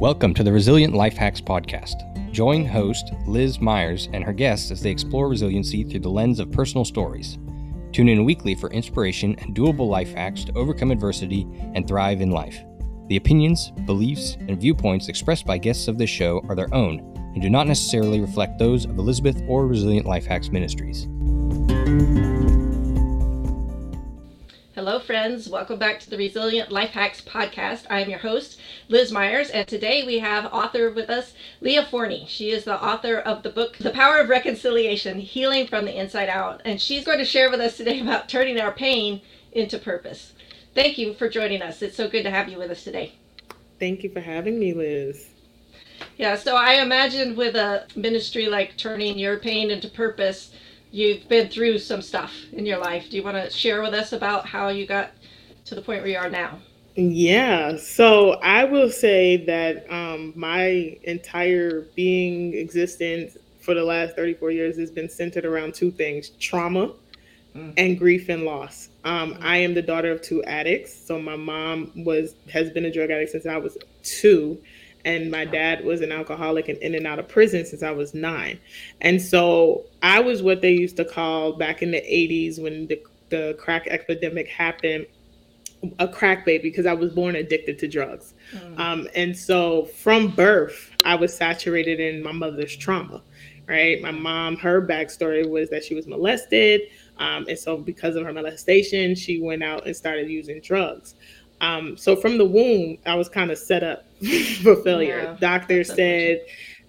Welcome to the Resilient Life Hacks Podcast. Join host Liz Myers and her guests as they explore resiliency through the lens of personal stories. Tune in weekly for inspiration and doable life hacks to overcome adversity and thrive in life. The opinions, beliefs, and viewpoints expressed by guests of this show are their own and do not necessarily reflect those of Elizabeth or Resilient Life Hacks Ministries. Hello, friends. Welcome back to the Resilient Life Hacks podcast. I am your host, Liz Myers, and today we have author with us, Leah Forney. She is the author of the book, The Power of Reconciliation Healing from the Inside Out, and she's going to share with us today about turning our pain into purpose. Thank you for joining us. It's so good to have you with us today. Thank you for having me, Liz. Yeah, so I imagine with a ministry like turning your pain into purpose, you've been through some stuff in your life. Do you want to share with us about how you got to the point where you are now? Yeah, so I will say that um, my entire being existence for the last 34 years has been centered around two things trauma mm. and grief and loss. Um, mm. I am the daughter of two addicts. So my mom was has been a drug addict since I was two and my dad was an alcoholic and in and out of prison since I was nine. And so I was what they used to call back in the 80s when the, the crack epidemic happened a crack baby because I was born addicted to drugs. Mm. Um, and so from birth, I was saturated in my mother's trauma, right? My mom, her backstory was that she was molested. Um, and so because of her molestation, she went out and started using drugs. Um, so from the womb, I was kind of set up for failure. Yeah, Doctor said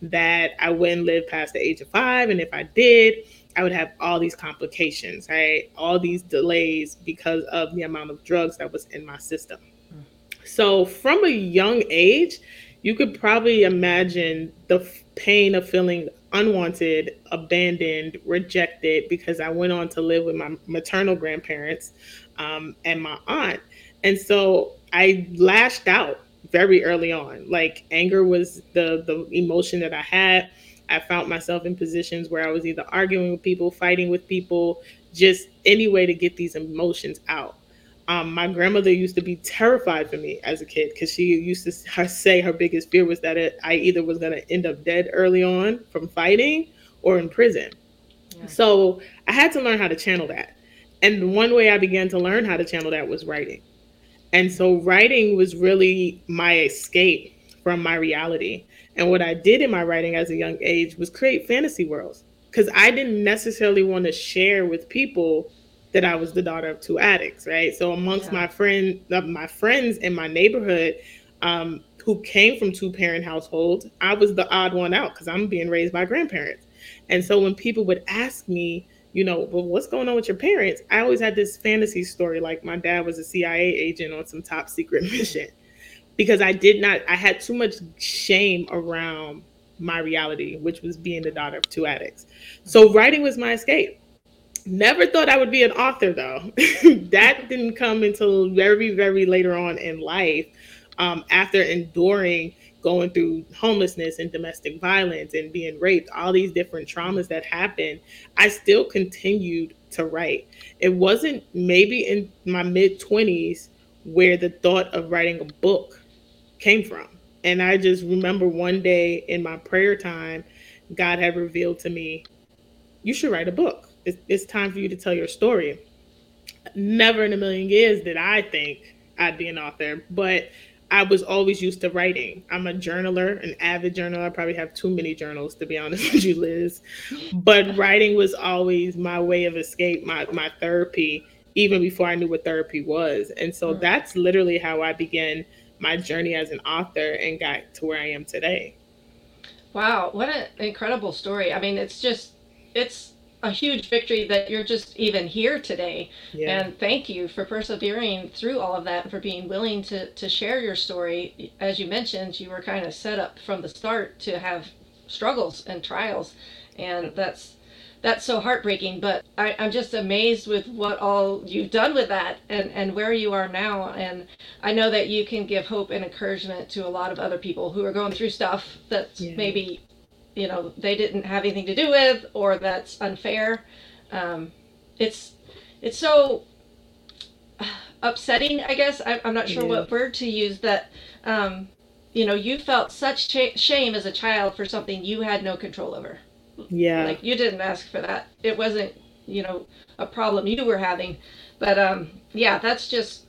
that I wouldn't live past the age of five, and if I did, I would have all these complications, right? All these delays because of the amount of drugs that was in my system. Mm. So from a young age, you could probably imagine the f- pain of feeling unwanted, abandoned, rejected because I went on to live with my maternal grandparents um, and my aunt. And so I lashed out very early on. Like anger was the the emotion that I had. I found myself in positions where I was either arguing with people, fighting with people, just any way to get these emotions out. Um, my grandmother used to be terrified for me as a kid because she used to say her biggest fear was that it, I either was going to end up dead early on from fighting or in prison. Yeah. So I had to learn how to channel that. And one way I began to learn how to channel that was writing. And so writing was really my escape from my reality. And what I did in my writing as a young age was create fantasy worlds because I didn't necessarily want to share with people that I was the daughter of two addicts, right? So amongst yeah. my friend, uh, my friends in my neighborhood, um, who came from two parent households, I was the odd one out because I'm being raised by grandparents. And so when people would ask me, you know, well, what's going on with your parents? I always had this fantasy story like my dad was a CIA agent on some top secret mission because I did not, I had too much shame around my reality, which was being the daughter of two addicts. So writing was my escape. Never thought I would be an author though. that didn't come until very, very later on in life um, after enduring going through homelessness and domestic violence and being raped, all these different traumas that happened, I still continued to write. It wasn't maybe in my mid 20s where the thought of writing a book came from. And I just remember one day in my prayer time, God had revealed to me, you should write a book. It's, it's time for you to tell your story. Never in a million years did I think I'd be an author, but I was always used to writing. I'm a journaler, an avid journaler. I probably have too many journals to be honest with you, Liz. But writing was always my way of escape, my my therapy, even before I knew what therapy was. And so mm. that's literally how I began my journey as an author and got to where I am today. Wow, what an incredible story. I mean, it's just it's a huge victory that you're just even here today. Yeah. And thank you for persevering through all of that and for being willing to, to share your story. As you mentioned, you were kind of set up from the start to have struggles and trials. And that's that's so heartbreaking. But I, I'm just amazed with what all you've done with that and, and where you are now. And I know that you can give hope and encouragement to a lot of other people who are going through stuff that's yeah. maybe you know they didn't have anything to do with or that's unfair um, it's it's so upsetting i guess I, am not sure yeah. what word to use that um, you know, you felt such sh- shame as a child for something you had no control over. Yeah. Like you didn't ask for that. It wasn't, you know, a problem you were having. But um yeah, that's just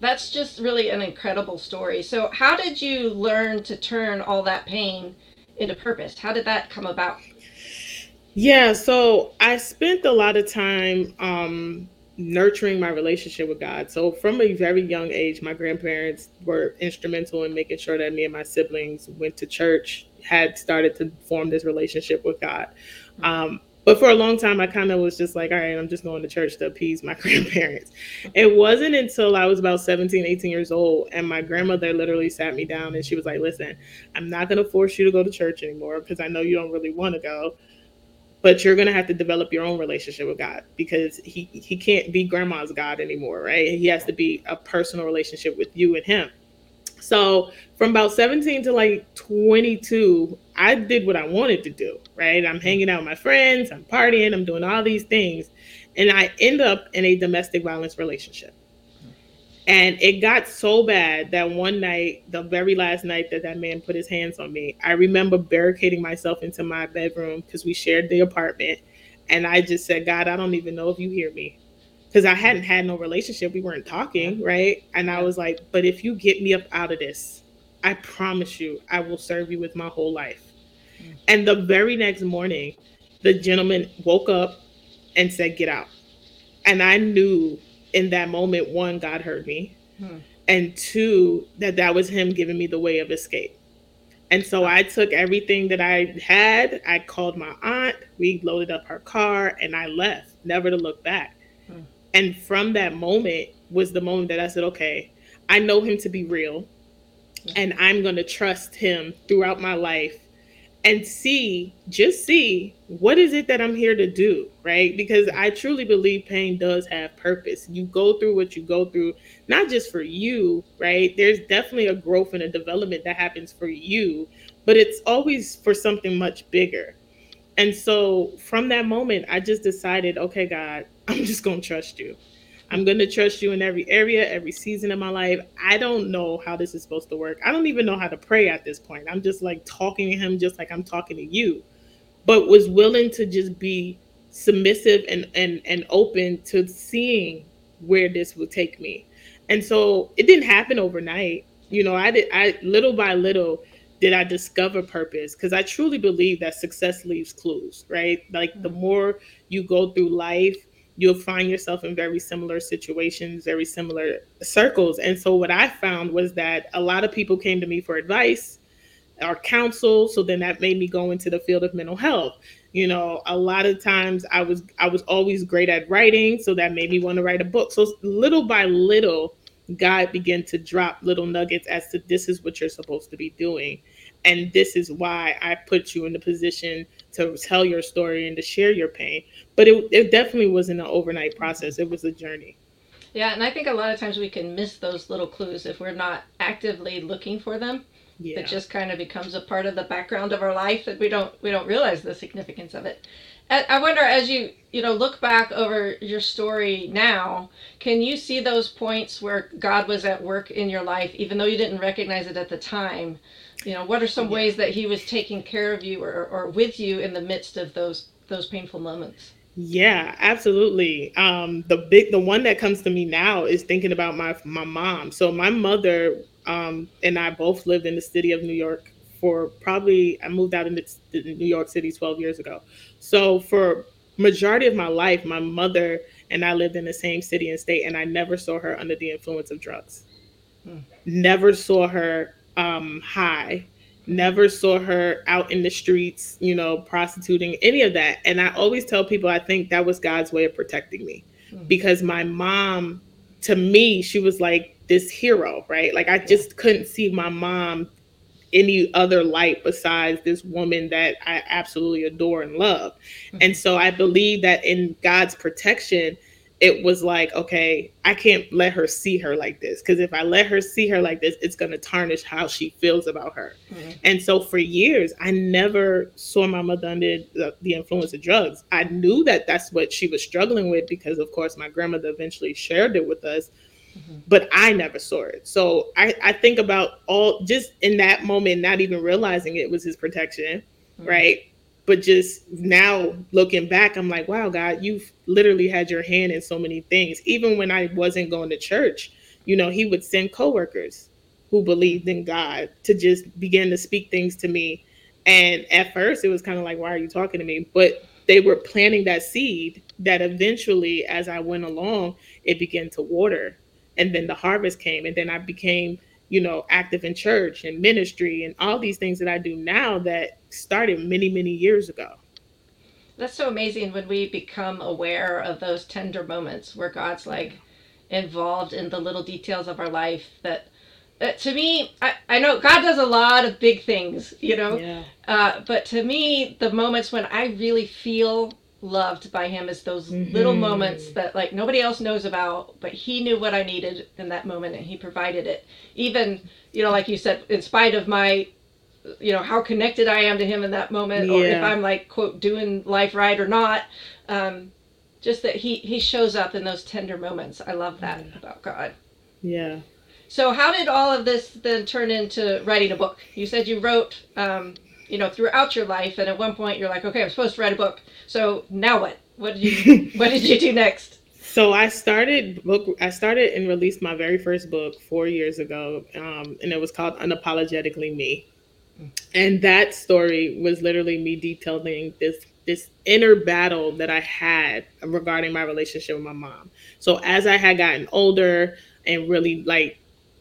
that's just really an incredible story. So how did you learn to turn all that pain into purpose? How did that come about? Yeah, so I spent a lot of time um nurturing my relationship with God. So from a very young age, my grandparents were instrumental in making sure that me and my siblings went to church, had started to form this relationship with God. Um, but for a long time, I kind of was just like, all right, I'm just going to church to appease my grandparents. It wasn't until I was about 17, 18 years old, and my grandmother literally sat me down and she was like, listen, I'm not going to force you to go to church anymore because I know you don't really want to go but you're gonna have to develop your own relationship with God because he he can't be grandma's God anymore, right? He has to be a personal relationship with you and him. So from about 17 to like 22, I did what I wanted to do, right? I'm mm-hmm. hanging out with my friends, I'm partying, I'm doing all these things, and I end up in a domestic violence relationship. Mm-hmm. And it got so bad that one night, the very last night that that man put his hands on me, I remember barricading myself into my bedroom because we shared the apartment. And I just said, God, I don't even know if you hear me. Because I hadn't had no relationship. We weren't talking, right? And I was like, but if you get me up out of this, I promise you, I will serve you with my whole life. And the very next morning, the gentleman woke up and said, get out. And I knew in that moment, one, God heard me, hmm. and two, that that was Him giving me the way of escape. And so I took everything that I had. I called my aunt. We loaded up her car, and I left, never to look back. Hmm. And from that moment was the moment that I said, "Okay, I know Him to be real, hmm. and I'm going to trust Him throughout my life." And see, just see what is it that I'm here to do, right? Because I truly believe pain does have purpose. You go through what you go through, not just for you, right? There's definitely a growth and a development that happens for you, but it's always for something much bigger. And so from that moment, I just decided, okay, God, I'm just going to trust you. I'm going to trust you in every area, every season of my life. I don't know how this is supposed to work. I don't even know how to pray at this point. I'm just like talking to him just like I'm talking to you. But was willing to just be submissive and and and open to seeing where this would take me. And so it didn't happen overnight. You know, I did I little by little did I discover purpose because I truly believe that success leaves clues, right? Like the mm-hmm. more you go through life you'll find yourself in very similar situations, very similar circles. And so what I found was that a lot of people came to me for advice or counsel. So then that made me go into the field of mental health. You know, a lot of times I was I was always great at writing, so that made me want to write a book. So little by little, God began to drop little nuggets as to this is what you're supposed to be doing. And this is why I put you in the position to tell your story and to share your pain. But it, it definitely wasn't an overnight process, it was a journey. Yeah, and I think a lot of times we can miss those little clues if we're not actively looking for them. Yeah. It just kind of becomes a part of the background of our life that we don't we don't realize the significance of it. I wonder as you you know look back over your story now, can you see those points where God was at work in your life, even though you didn't recognize it at the time? You know, what are some yeah. ways that He was taking care of you or, or with you in the midst of those those painful moments? Yeah, absolutely. Um, the big, the one that comes to me now is thinking about my my mom. So my mother um, and I both lived in the city of New York for probably I moved out in New York City 12 years ago. So for majority of my life, my mother and I lived in the same city and state, and I never saw her under the influence of drugs. Hmm. Never saw her um, high. Never saw her out in the streets, you know, prostituting, any of that. And I always tell people I think that was God's way of protecting me hmm. because my mom, to me, she was like this hero, right? Like I just couldn't see my mom any other light besides this woman that I absolutely adore and love. Mm-hmm. And so I believe that in God's protection, it was like, okay, I can't let her see her like this because if I let her see her like this, it's going to tarnish how she feels about her. Mm-hmm. And so for years, I never saw my mother under the, the, influence of drugs. I knew that that's what she was struggling with because, of course, my grandmother eventually shared it with us. mm-hmm. but I never saw it. So I, I think about all just in that moment, not even realizing it was his protection, mm-hmm. right? But just now looking back, I'm like, wow, God, you've literally had your hand in so many things. Even when I wasn't going to church, you know, he would send coworkers who believed in God to just begin to speak things to me. And at first, it was kind of like, why are you talking to me? But they were planting that seed that eventually, as I went along, it began to water. And then the harvest came. And then I became, you know, active in church and ministry and all these things that I do now that started many, many years ago. That's so amazing when we become aware of those tender moments where God's like involved in the little details of our life that uh, to me, I, I know God does a lot of big things, you know. Yeah. Uh, but to me, the moments when I really feel loved by Him is those mm-hmm. little moments that like nobody else knows about, but He knew what I needed in that moment and He provided it. Even you know, like you said, in spite of my, you know, how connected I am to Him in that moment, yeah. or if I'm like quote doing life right or not. Um, just that He He shows up in those tender moments. I love that yeah. about God. Yeah. So how did all of this then turn into writing a book? You said you wrote, um, you know, throughout your life, and at one point you're like, okay, I'm supposed to write a book. So now what? What did you What did you do next? So I started book. I started and released my very first book four years ago, um, and it was called Unapologetically Me. And that story was literally me detailing this this inner battle that I had regarding my relationship with my mom. So as I had gotten older and really like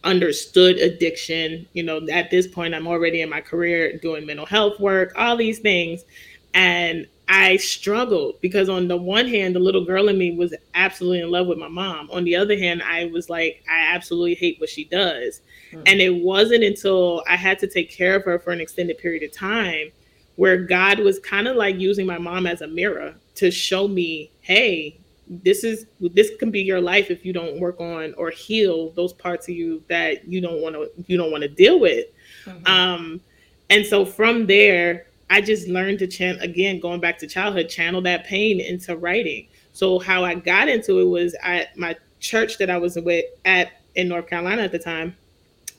understood addiction. You know, at this point, I'm already in my career doing mental health work, all these things. And I struggled because, on the one hand, the little girl in me was absolutely in love with my mom. On the other hand, I was like, I absolutely hate what she does. Mm-hmm. And it wasn't until I had to take care of her for an extended period of time where God was kind of like using my mom as a mirror to show me, hey, this is this can be your life if you don't work on or heal those parts of you that you don't want to you don't want to deal with mm-hmm. um and so from there i just learned to chant again going back to childhood channel that pain into writing so how i got into it was at my church that i was with at in north carolina at the time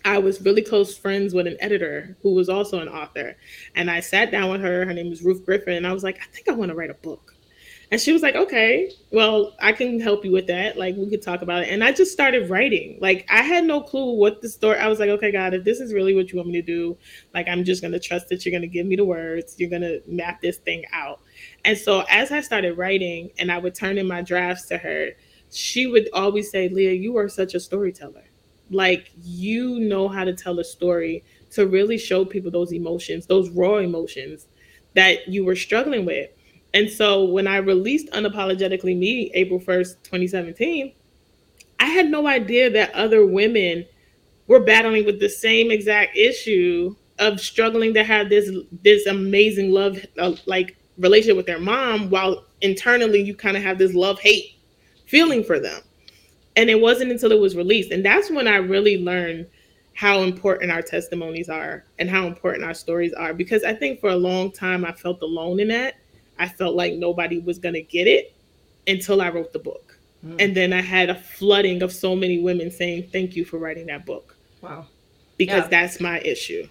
I was really close friends with an editor who was also an author. And I sat down with her. Her name was Ruth Griffin. And I was like, I think I want to write a book. And she was like, okay, well, I can help you with that. Like, we could talk about it. And I just started writing. Like, I had no clue what the story. I was like, okay, God, if this is really what you want me to do, like, I'm just going to trust that you're going to give me the words. You're going to map this thing out. And so, as I started writing and I would turn in my drafts to her, she would always say, Leah, you are such a storyteller. Like, you know how to tell a story to really show people those emotions, those raw emotions that you were struggling with and so when I released Unapologetically Me, April 1st, 2017, I had no idea that other women were battling with the same exact issue of struggling to have this this amazing love uh, like relationship with their mom while internally you kind of have this love hate feeling for them. And it wasn't until it was released and that's when I really learned how important our testimonies are and how important our stories are because I think for a long time I felt alone in that I felt like nobody was going to get it until I wrote the book. Mm. And then I had a flooding of so many women saying, Thank you for writing that book. Wow. Because yeah. that's my issue.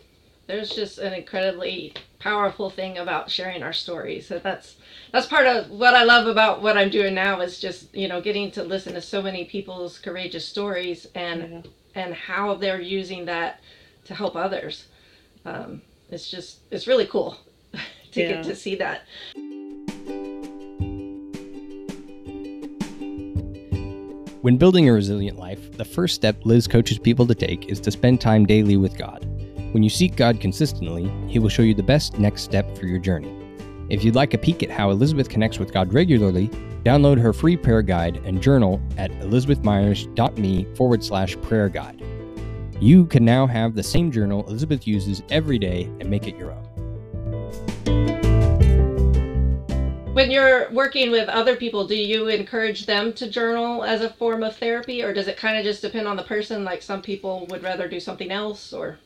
There's just an incredibly powerful thing about sharing our stories. So that's that's part of what I love about what I'm doing now is just, you know, getting to listen to so many people's courageous stories and yeah. and how they're using that to help others. Um, it's just it's really cool to yeah. get to see that. When building a resilient life, the first step Liz coaches people to take is to spend time daily with God. When you seek God consistently, He will show you the best next step for your journey. If you'd like a peek at how Elizabeth connects with God regularly, download her free prayer guide and journal at elizabethmyers.me forward slash prayer guide. You can now have the same journal Elizabeth uses every day and make it your own. When you're working with other people, do you encourage them to journal as a form of therapy, or does it kind of just depend on the person? Like some people would rather do something else, or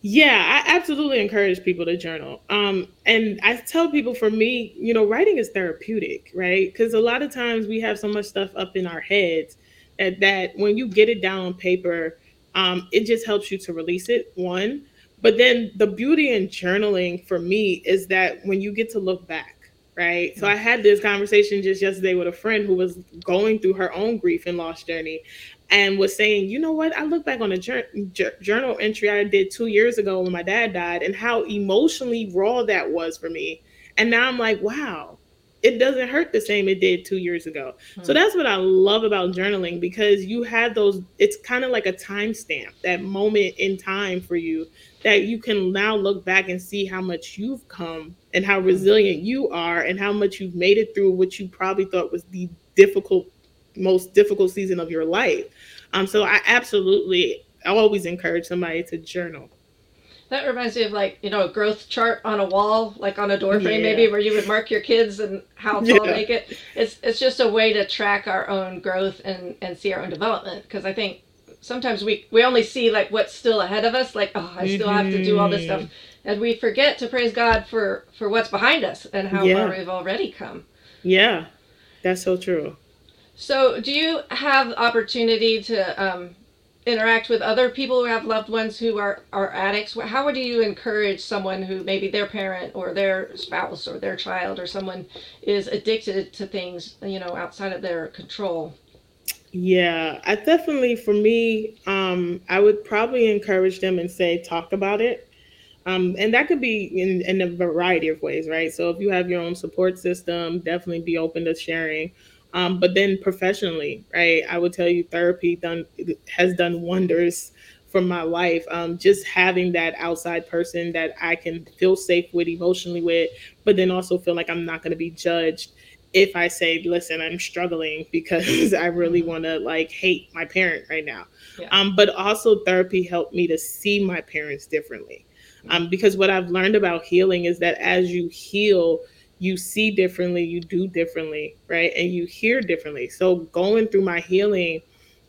yeah, I absolutely encourage people to journal. Um, and I tell people for me, you know, writing is therapeutic, right? Because a lot of times we have so much stuff up in our heads that, that when you get it down on paper, um, it just helps you to release it. One, but then the beauty in journaling for me is that when you get to look back, right? So I had this conversation just yesterday with a friend who was going through her own grief and loss journey and was saying, you know what? I look back on a journal entry I did two years ago when my dad died and how emotionally raw that was for me. And now I'm like, wow, it doesn't hurt the same it did two years ago. Hmm. So that's what I love about journaling because you have those, it's kind of like a timestamp, that moment in time for you that you can now look back and see how much you've come and how resilient you are and how much you've made it through what you probably thought was the difficult most difficult season of your life. Um, so I absolutely I always encourage somebody to journal. That reminds me of like you know a growth chart on a wall, like on a door frame, yeah. maybe where you would mark your kids and how tall yeah. they get. It's it's just a way to track our own growth and and see our own development. Because I think sometimes we we only see like what's still ahead of us, like oh I still mm-hmm. have to do all this stuff. And we forget to praise God for for what's behind us and how yeah. far we've already come. Yeah, that's so true. So, do you have opportunity to um, interact with other people who have loved ones who are, are addicts? How would you encourage someone who maybe their parent or their spouse or their child or someone is addicted to things, you know, outside of their control? Yeah, I definitely, for me, um, I would probably encourage them and say, talk about it. Um, and that could be in, in a variety of ways, right? So if you have your own support system, definitely be open to sharing. Um, but then professionally, right? I would tell you therapy done has done wonders for my life. Um, just having that outside person that I can feel safe with, emotionally with, but then also feel like I'm not going to be judged if I say, "Listen, I'm struggling because I really mm-hmm. want to like hate my parent right now." Yeah. Um, but also therapy helped me to see my parents differently. Um, because what I've learned about healing is that as you heal, you see differently, you do differently, right? And you hear differently. So going through my healing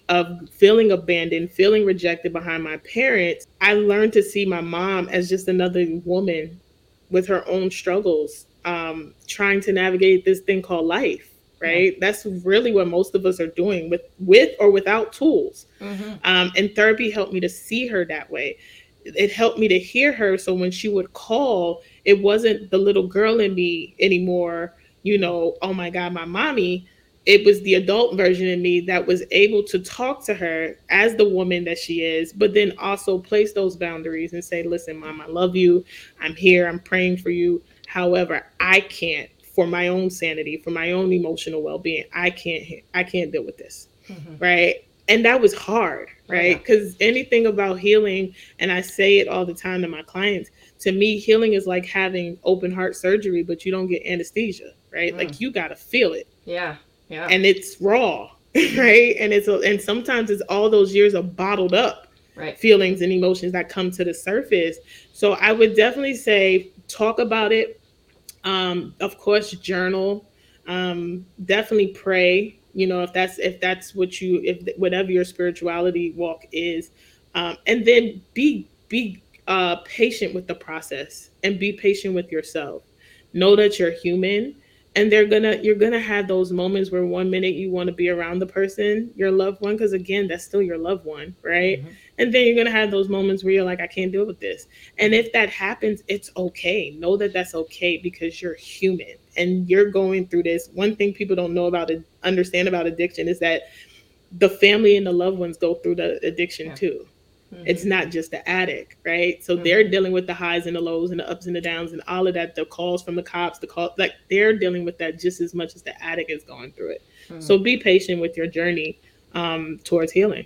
of feeling abandoned, feeling rejected behind my parents, I learned to see my mom as just another woman with her own struggles, um, trying to navigate this thing called life. Right. Yeah. That's really what most of us are doing with with or without tools. Mm-hmm. Um, and therapy helped me to see her that way. It helped me to hear her. So when she would call, it wasn't the little girl in me anymore, you know, oh my God, my mommy. It was the adult version of me that was able to talk to her as the woman that she is, but then also place those boundaries and say, listen, mom, I love you. I'm here. I'm praying for you. However, I can't for my own sanity, for my own emotional well-being. I can't I can't deal with this. Mm-hmm. Right? And that was hard, right? Cuz anything about healing and I say it all the time to my clients, to me, healing is like having open heart surgery, but you don't get anesthesia, right? Mm. Like you got to feel it. Yeah. Yeah. And it's raw, right? And it's a, and sometimes it's all those years of bottled up right. feelings and emotions that come to the surface. So I would definitely say talk about it. Um, of course, journal. Um, definitely pray. You know, if that's if that's what you if whatever your spirituality walk is, um, and then be be uh, patient with the process and be patient with yourself. Know that you're human and they're gonna you're gonna have those moments where one minute you want to be around the person your loved one because again that's still your loved one right mm-hmm. And then you're gonna have those moments where you're like i can't deal with this and if that happens it's okay know that that's okay because you're human and you're going through this one thing people don't know about it understand about addiction is that the family and the loved ones go through the addiction yeah. too Mm-hmm. It's not just the addict, right? So mm-hmm. they're dealing with the highs and the lows and the ups and the downs and all of that. The calls from the cops, the call, like they're dealing with that just as much as the addict is going through it. Mm-hmm. So be patient with your journey um, towards healing.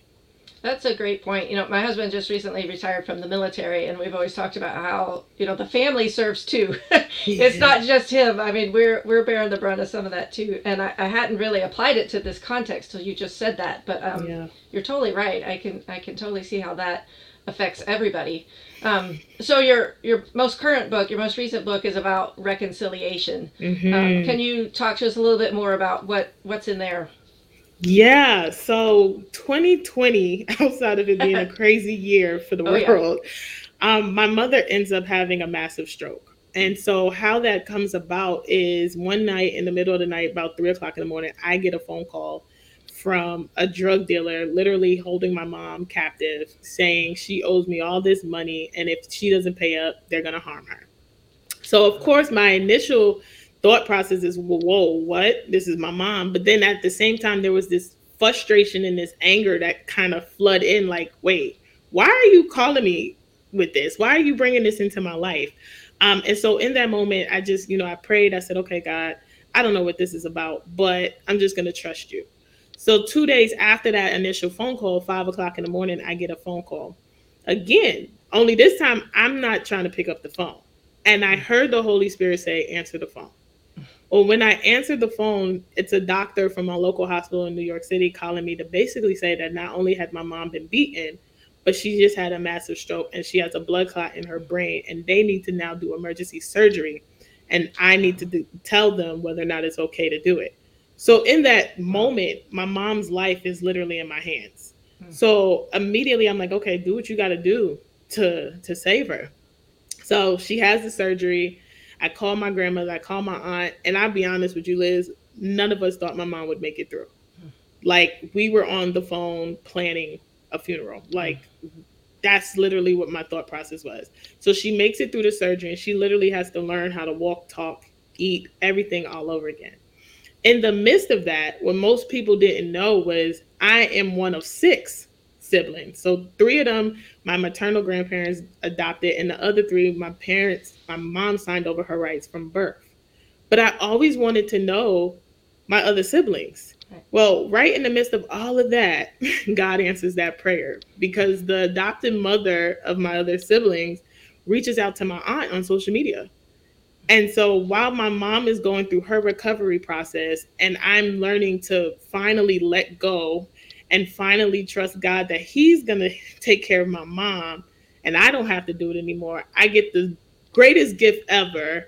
That's a great point. You know, my husband just recently retired from the military, and we've always talked about how you know the family serves too. it's yeah. not just him. I mean, we're we're bearing the brunt of some of that too. And I, I hadn't really applied it to this context till you just said that. But um, yeah. you're totally right. I can I can totally see how that affects everybody. Um, so your your most current book, your most recent book, is about reconciliation. Mm-hmm. Um, can you talk to us a little bit more about what what's in there? Yeah, so 2020, outside of it being a crazy year for the oh, world, yeah. um, my mother ends up having a massive stroke. And so, how that comes about is one night in the middle of the night, about three o'clock in the morning, I get a phone call from a drug dealer literally holding my mom captive, saying she owes me all this money, and if she doesn't pay up, they're gonna harm her. So of course, my initial thought process is, whoa, what? This is my mom. But then at the same time, there was this frustration and this anger that kind of flood in, like, wait, why are you calling me with this? Why are you bringing this into my life? Um, and so in that moment, I just, you know, I prayed. I said, okay, God, I don't know what this is about, but I'm just going to trust you. So two days after that initial phone call, five o'clock in the morning, I get a phone call. Again, only this time I'm not trying to pick up the phone. And I heard the Holy Spirit say, answer the phone. Well, when I answered the phone, it's a doctor from my local hospital in New York City calling me to basically say that not only had my mom been beaten, but she just had a massive stroke and she has a blood clot in her brain and they need to now do emergency surgery and I need to do, tell them whether or not it's okay to do it. So in that moment, my mom's life is literally in my hands. Hmm. So immediately I'm like, okay, do what you got to do to to save her. So she has the surgery. I called my grandmother, I called my aunt, and I'll be honest with you, Liz, none of us thought my mom would make it through. Like we were on the phone planning a funeral. Like that's literally what my thought process was. So she makes it through the surgery and she literally has to learn how to walk, talk, eat, everything all over again. In the midst of that, what most people didn't know was I am one of six siblings. So three of them, my maternal grandparents adopted, and the other three, my parents, my mom signed over her rights from birth. But I always wanted to know my other siblings. Well, right in the midst of all of that, God answers that prayer because the adopted mother of my other siblings reaches out to my aunt on social media. And so while my mom is going through her recovery process and I'm learning to finally let go and finally trust God that He's going to take care of my mom and I don't have to do it anymore, I get the greatest gift ever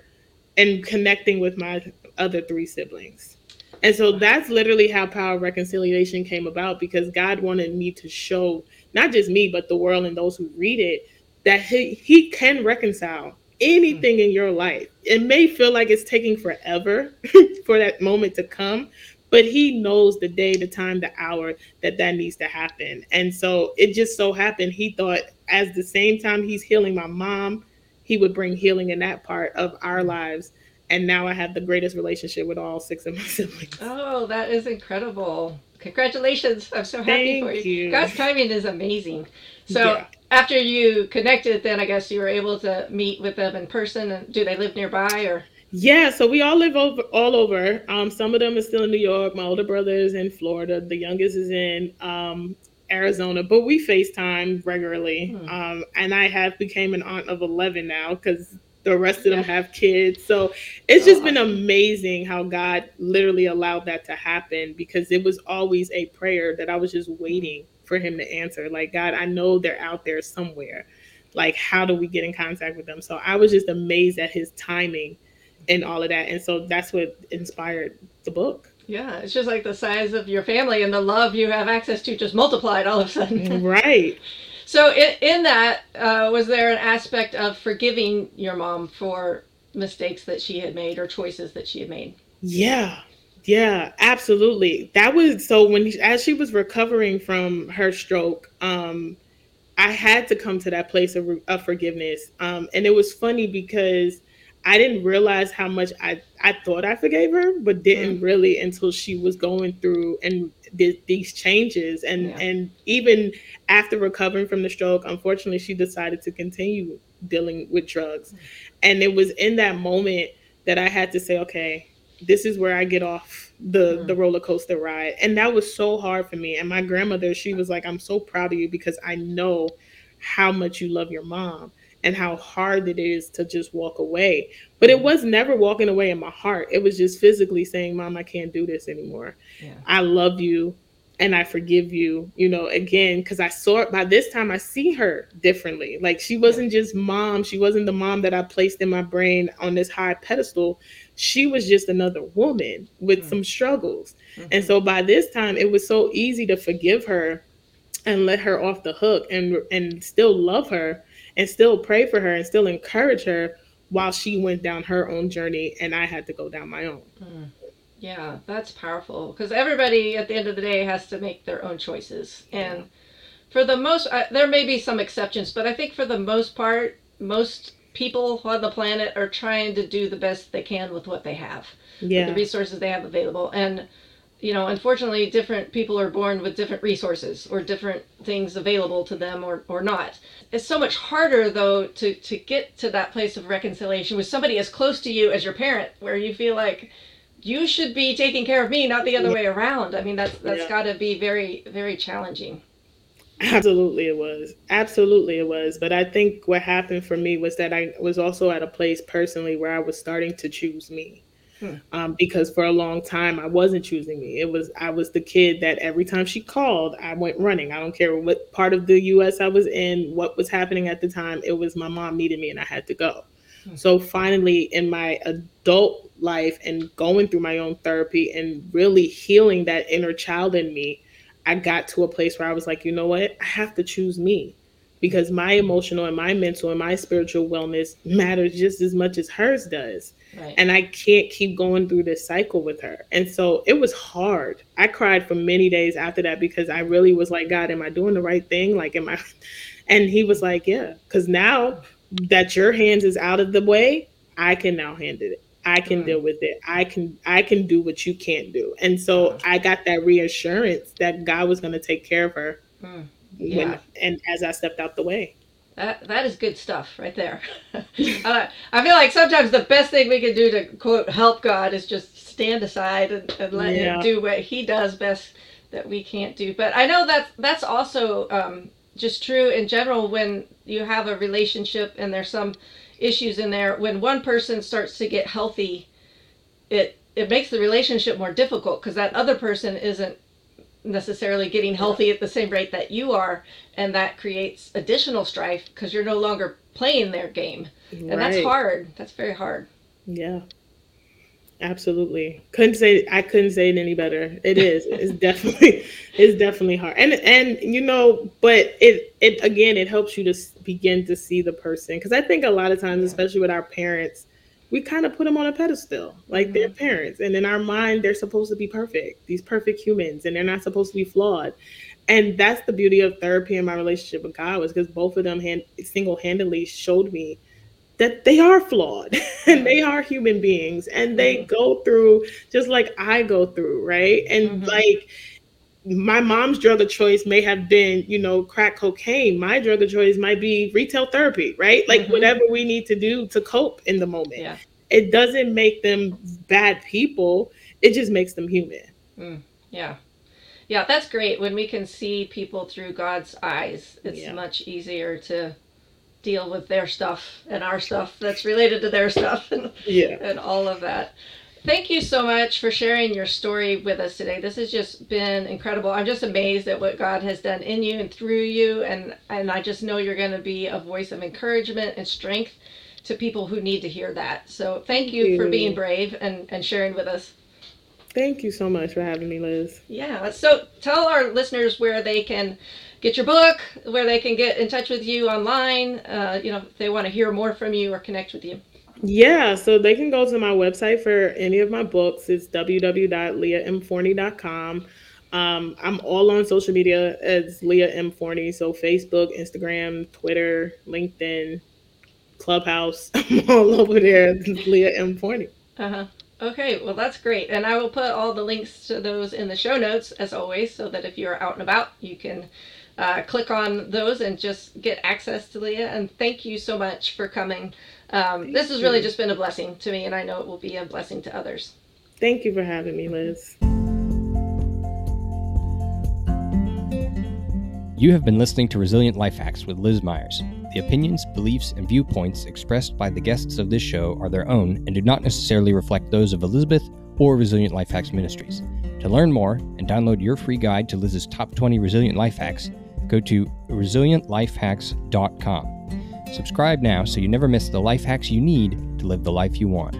in connecting with my other three siblings. And so that's literally how power reconciliation came about because God wanted me to show not just me, but the world and those who read it that He, he can reconcile anything mm. in your life. It may feel like it's taking forever for that moment to come, but he knows the day, the time, the hour that that needs to happen. And so it just so happened he thought as the same time he's healing my mom, he would bring healing in that part of our lives. And now I have the greatest relationship with all six of my siblings. Oh, that is incredible. Congratulations. I'm so happy Thank for you. you. God's timing is amazing. So yeah. after you connected, then I guess you were able to meet with them in person. And do they live nearby or? Yeah, so we all live over all over. Um, some of them are still in New York. My older brother is in Florida. The youngest is in um, Arizona, but we FaceTime regularly. Hmm. Um, and I have became an aunt of eleven now because the rest of them yeah. have kids. So it's just been amazing how God literally allowed that to happen because it was always a prayer that I was just waiting for Him to answer. Like God, I know they're out there somewhere. Like how do we get in contact with them? So I was just amazed at His timing and all of that. And so that's what inspired the book. Yeah, it's just like the size of your family and the love you have access to just multiplied all of a sudden. right. So in, in that, uh, was there an aspect of forgiving your mom for mistakes that she had made or choices that she had made? Yeah. Yeah, absolutely. That was so when as she was recovering from her stroke, um, I had to come to that place of, of forgiveness. Um, and it was funny because I didn't realize how much I, I thought I forgave her, but didn't mm. really until she was going through and did these changes. And yeah. and even after recovering from the stroke, unfortunately, she decided to continue dealing with drugs. Mm. And it was in that moment that I had to say, okay, this is where I get off the mm. the roller coaster ride. And that was so hard for me. And my grandmother, she was like, I'm so proud of you because I know how much you love your mom and how hard it is to just walk away. But it was never walking away in my heart. It was just physically saying, Mom, I can't do this anymore. Yeah. I love you and I forgive you, you know, again, because I saw it by this time, I see her differently. Like she wasn't just mom, she wasn't the mom that I placed in my brain on this high pedestal. She was just another woman with mm-hmm. some struggles. Mm-hmm. And so by this time, it was so easy to forgive her and let her off the hook and and still love her and still pray for her and still encourage her while she went down her own journey and I had to go down my own. Mm. Yeah, that's powerful because everybody at the end of the day has to make their own choices. And for the most, uh, there may be some exceptions, but I think for the most part, most people on the planet are trying to do the best they can with what they have, yeah. the resources they have available. And you know, unfortunately, different people are born with different resources or different things available to them or, or not. It's so much harder, though, to, to get to that place of reconciliation with somebody as close to you as your parent, where you feel like you should be taking care of me, not the other yeah. way around. I mean, that's that's yeah. got to be very, very challenging. Absolutely, it was. Absolutely, it was. But I think what happened for me was that I was also at a place personally where I was starting to choose me. Hmm. Um, because for a long time I wasn't choosing me. It was I was the kid that every time she called, I went running. I don't care what part of the U.S. I was in, what was happening at the time. It was my mom needed me, and I had to go. Hmm. So finally, in my adult life and going through my own therapy and really healing that inner child in me, I got to a place where I was like, you know what? I have to choose me because my emotional and my mental and my spiritual wellness matters just as much as hers does. Right. And I can't keep going through this cycle with her. And so it was hard. I cried for many days after that because I really was like, God, am I doing the right thing? Like, am I? And he was like, Yeah, because now that your hands is out of the way, I can now handle it. I can mm. deal with it. I can I can do what you can't do. And so I got that reassurance that God was going to take care of her. Mm. Yeah. When, and as I stepped out the way. That that is good stuff right there. uh, I feel like sometimes the best thing we can do to quote help God is just stand aside and, and let yeah. Him do what He does best that we can't do. But I know that that's also um, just true in general when you have a relationship and there's some issues in there. When one person starts to get healthy, it it makes the relationship more difficult because that other person isn't necessarily getting healthy at the same rate that you are and that creates additional strife because you're no longer playing their game. And right. that's hard. That's very hard. Yeah. Absolutely. Couldn't say i couldn't say it any better. It is. It's definitely it's definitely hard. And and you know but it it again it helps you to begin to see the person. Because i think a lot of times especially with our parents we kind of put them on a pedestal like mm-hmm. they're parents and in our mind they're supposed to be perfect these perfect humans and they're not supposed to be flawed and that's the beauty of therapy and my relationship with god was because both of them hand, single-handedly showed me that they are flawed and they are human beings and they mm-hmm. go through just like i go through right and mm-hmm. like my mom's drug of choice may have been, you know, crack cocaine. My drug of choice might be retail therapy, right? Like mm-hmm. whatever we need to do to cope in the moment. Yeah. It doesn't make them bad people. It just makes them human. Mm, yeah. Yeah, that's great. When we can see people through God's eyes, it's yeah. much easier to deal with their stuff and our stuff that's related to their stuff and, yeah. and all of that. Thank you so much for sharing your story with us today. This has just been incredible. I'm just amazed at what God has done in you and through you, and and I just know you're going to be a voice of encouragement and strength to people who need to hear that. So thank you, thank you. for being brave and and sharing with us. Thank you so much for having me, Liz. Yeah. So tell our listeners where they can get your book, where they can get in touch with you online. Uh, you know, if they want to hear more from you or connect with you. Yeah, so they can go to my website for any of my books. It's www.leahmforney.com. Um, I'm all on social media as Leah M. Forney. So Facebook, Instagram, Twitter, LinkedIn, Clubhouse. I'm all over there. Leah M. Forney. Uh huh. Okay, well, that's great. And I will put all the links to those in the show notes, as always, so that if you're out and about, you can uh, click on those and just get access to Leah. And thank you so much for coming um, this has really just been a blessing to me, and I know it will be a blessing to others. Thank you for having me, Liz. You have been listening to Resilient Life Hacks with Liz Myers. The opinions, beliefs, and viewpoints expressed by the guests of this show are their own and do not necessarily reflect those of Elizabeth or Resilient Life Hacks Ministries. To learn more and download your free guide to Liz's top 20 resilient life hacks, go to resilientlifehacks.com. Subscribe now so you never miss the life hacks you need to live the life you want.